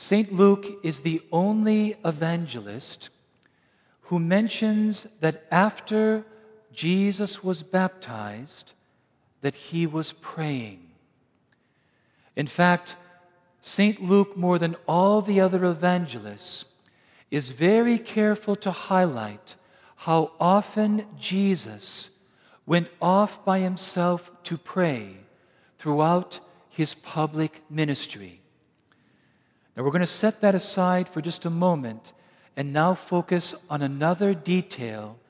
St. Luke is the only evangelist who mentions that after Jesus was baptized that he was praying. In fact, St. Luke, more than all the other evangelists, is very careful to highlight how often Jesus went off by himself to pray throughout his public ministry. Now, we're going to set that aside for just a moment and now focus on another detail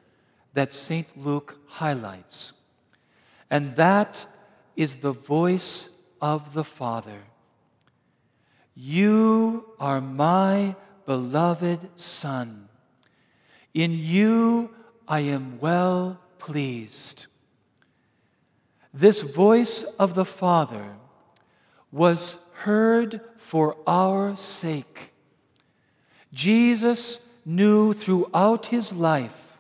that St. Luke highlights. And that is the voice of the Father. You are my beloved Son. In you I am well pleased. This voice of the Father was heard for our sake. Jesus knew throughout his life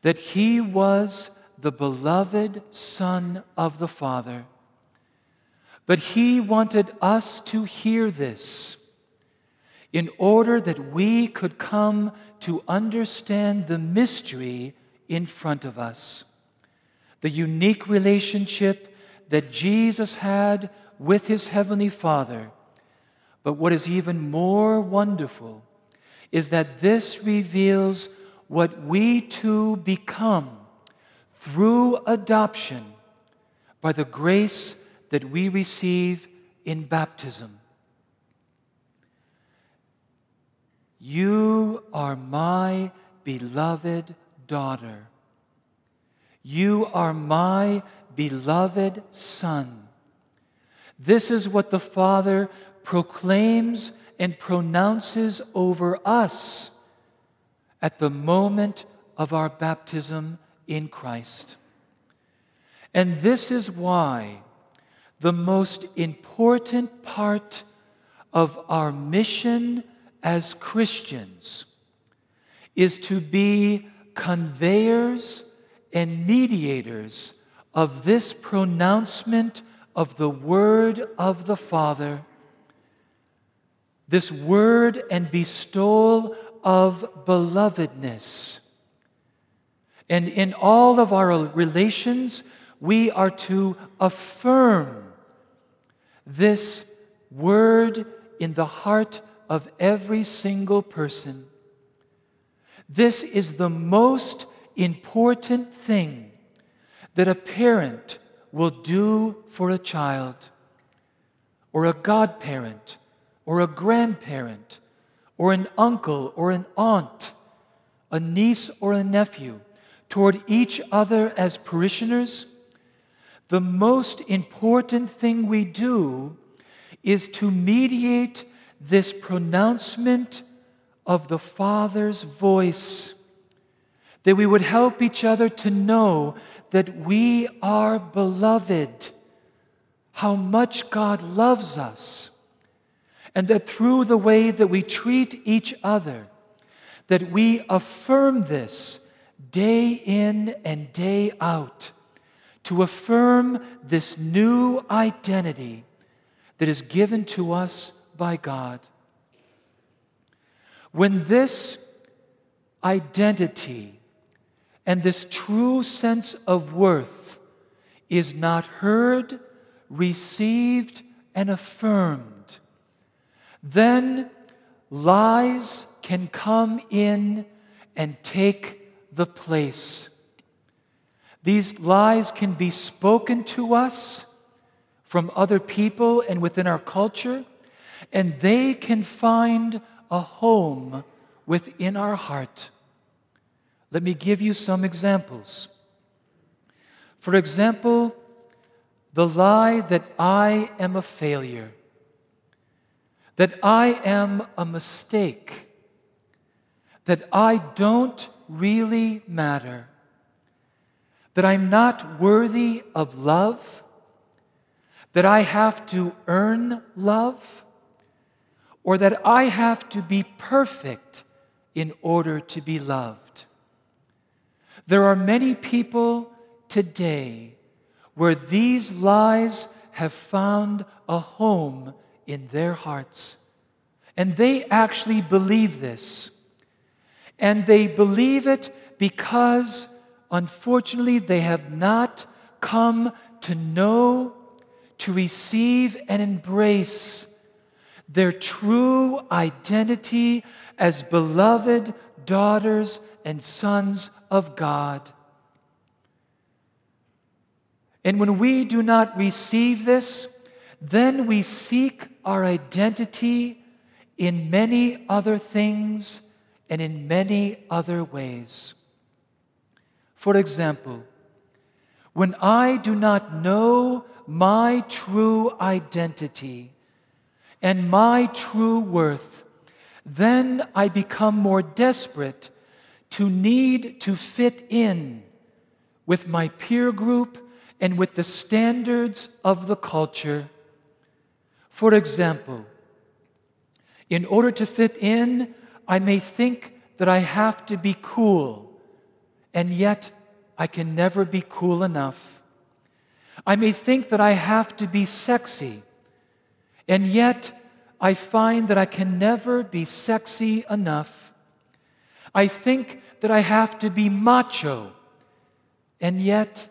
that he was the beloved Son of the Father. But he wanted us to hear this in order that we could come to understand the mystery in front of us. The unique relationship that Jesus had with his Heavenly Father. But what is even more wonderful is that this reveals what we too become through adoption by the grace that we receive in baptism. You are my beloved daughter. You are my beloved son. This is what the Father proclaims and pronounces over us at the moment of our baptism in Christ. And this is why the most important part of our mission as Christians is to be conveyors and mediators of this pronouncement of the Word of the Father, this word and bestowal of belovedness. And in all of our relations, we are to affirm this word in the heart of every single person. This is the most important thing that a parent will do for a child, or a godparent, or a grandparent, or an uncle, or an aunt, a niece, or a nephew, toward each other as parishioners. The most important thing we do is to mediate this pronouncement of the Father's voice, that we would help each other to know that we are beloved, how much God loves us, and that through the way that we treat each other, that we affirm this day in and day out, to affirm this new identity that is given to us by God. When this identity and this true sense of worth is not heard, received, and affirmed, then lies can come in and take the place. These lies can be spoken to us from other people and within our culture, and they can find a home within our heart. Let me give you some examples. For example, the lie that I am a failure, that I am a mistake, that I don't really matter, that I'm not worthy of love, that I have to earn love, or that I have to be perfect in order to be loved. There are many people today where these lies have found a home in their hearts And they actually believe this. And they believe it because, unfortunately, they have not come to know, to receive, and embrace their true identity as beloved daughters and sons of God. And when we do not receive this, then we seek our identity in many other things and in many other ways. For example, when I do not know my true identity and my true worth, then I become more desperate to need to fit in with my peer group and with the standards of the culture. For example, in order to fit in, I may think that I have to be cool, and yet I can never be cool enough. I may think that I have to be sexy, and yet I find that I can never be sexy enough. I think that I have to be macho, and yet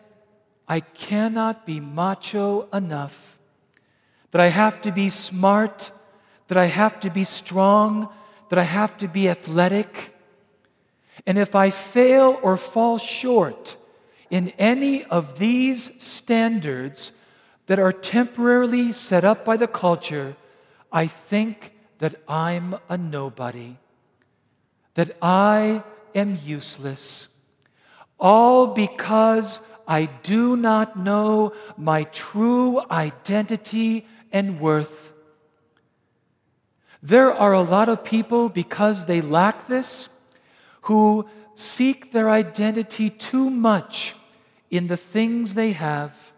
I cannot be macho enough, that I have to be smart, that I have to be strong, that I have to be athletic. And if I fail or fall short in any of these standards that are temporarily set up by the culture, I think that I'm a nobody, that I am useless, all because I do not know my true identity and worth. There are a lot of people, because they lack this, who seek their identity too much in the things they have,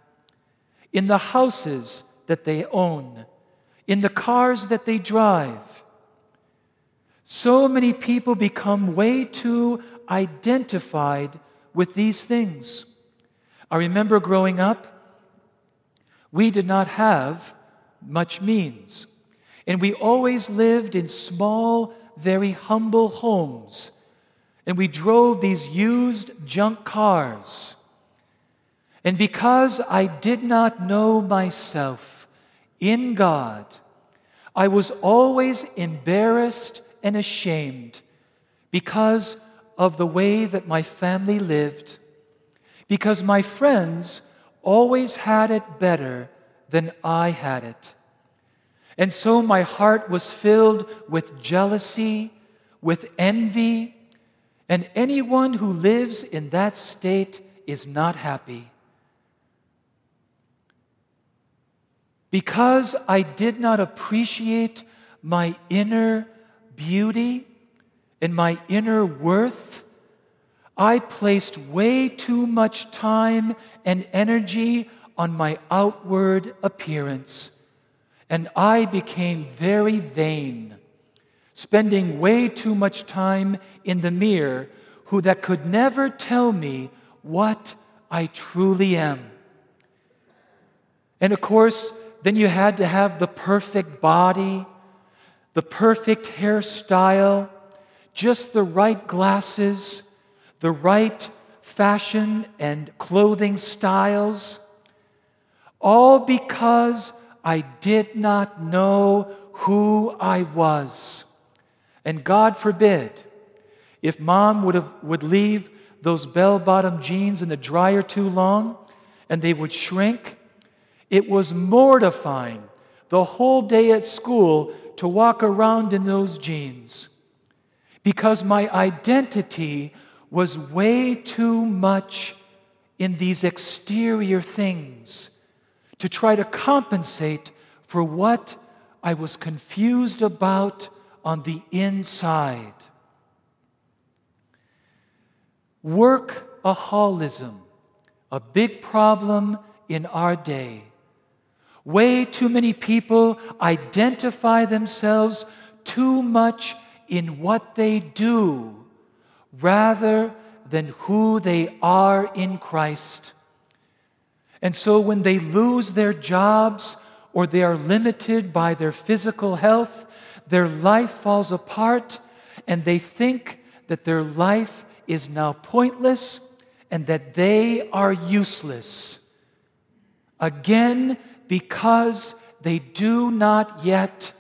in the houses that they own, in the cars that they drive. So many people become way too identified with these things. I remember growing up, we did not have much means. And we always lived in small, very humble homes. And we drove these used junk cars. And because I did not know myself in God, I was always embarrassed and ashamed because of the way that my family lived because my friends always had it better than I had it. And so my heart was filled with jealousy, with envy, and anyone who lives in that state is not happy. Because I did not appreciate my inner beauty and my inner worth, I placed way too much time and energy on my outward appearance, and I became very vain, spending way too much time in the mirror who that could never tell me what I truly am. And of course, then you had to have the perfect body, the perfect hairstyle, just the right glasses the right fashion and clothing styles, all because I did not know who I was. And God forbid, if mom would, have, would leave those bell bottom jeans in the dryer too long and they would shrink, it was mortifying the whole day at school to walk around in those jeans because my identity was way too much in these exterior things to try to compensate for what I was confused about on the inside. Workaholism, a big problem in our day. Way too many people identify themselves too much in what they do rather than who they are in Christ. And so when they lose their jobs or they are limited by their physical health, their life falls apart, and they think that their life is now pointless and that they are useless. Again, because they do not yet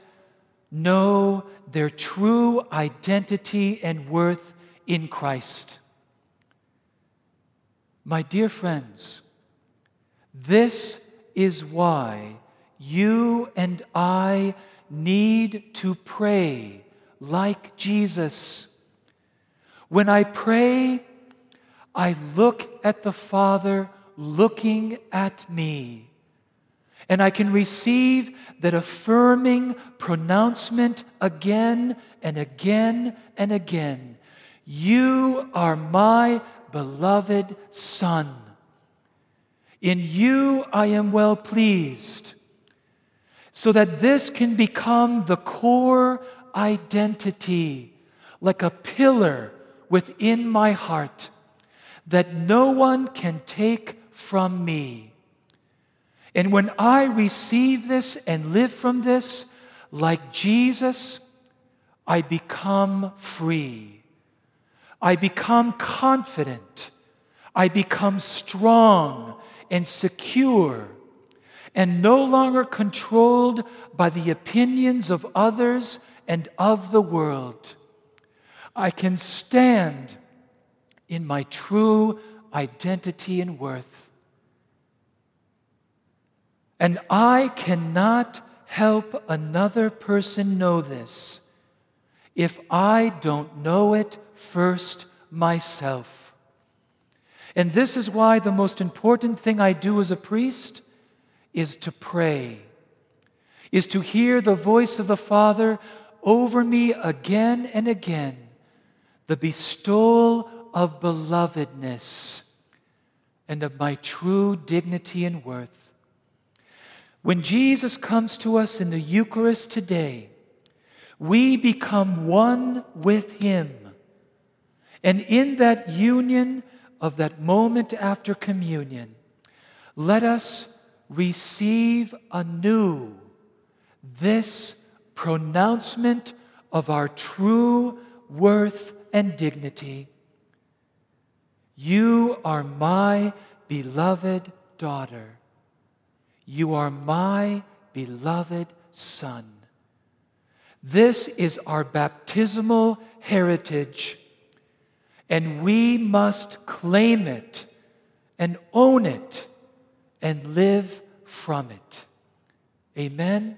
know their true identity and worth in Christ. My dear friends, this is why you and I need to pray like Jesus. When I pray, I look at the Father looking at me. And I can receive that affirming pronouncement again and again and again. You are my beloved Son. In you I am well pleased. So that this can become the core identity, like a pillar within my heart, that no one can take from me. And when I receive this and live from this, like Jesus, I become free. I become confident. I become strong and secure and no longer controlled by the opinions of others and of the world. I can stand in my true identity and worth. And I cannot help another person know this if I don't know it first myself. And this is why the most important thing I do as a priest is to pray, is to hear the voice of the Father over me again and again, the bestowal of belovedness and of my true dignity and worth. When Jesus comes to us in the Eucharist today, we become one with Him. And in that union of that moment after communion, let us receive anew this pronouncement of our true worth and dignity. You are my beloved daughter. You are my beloved Son. This is our baptismal heritage, and we must claim it and own it and live from it. Amen.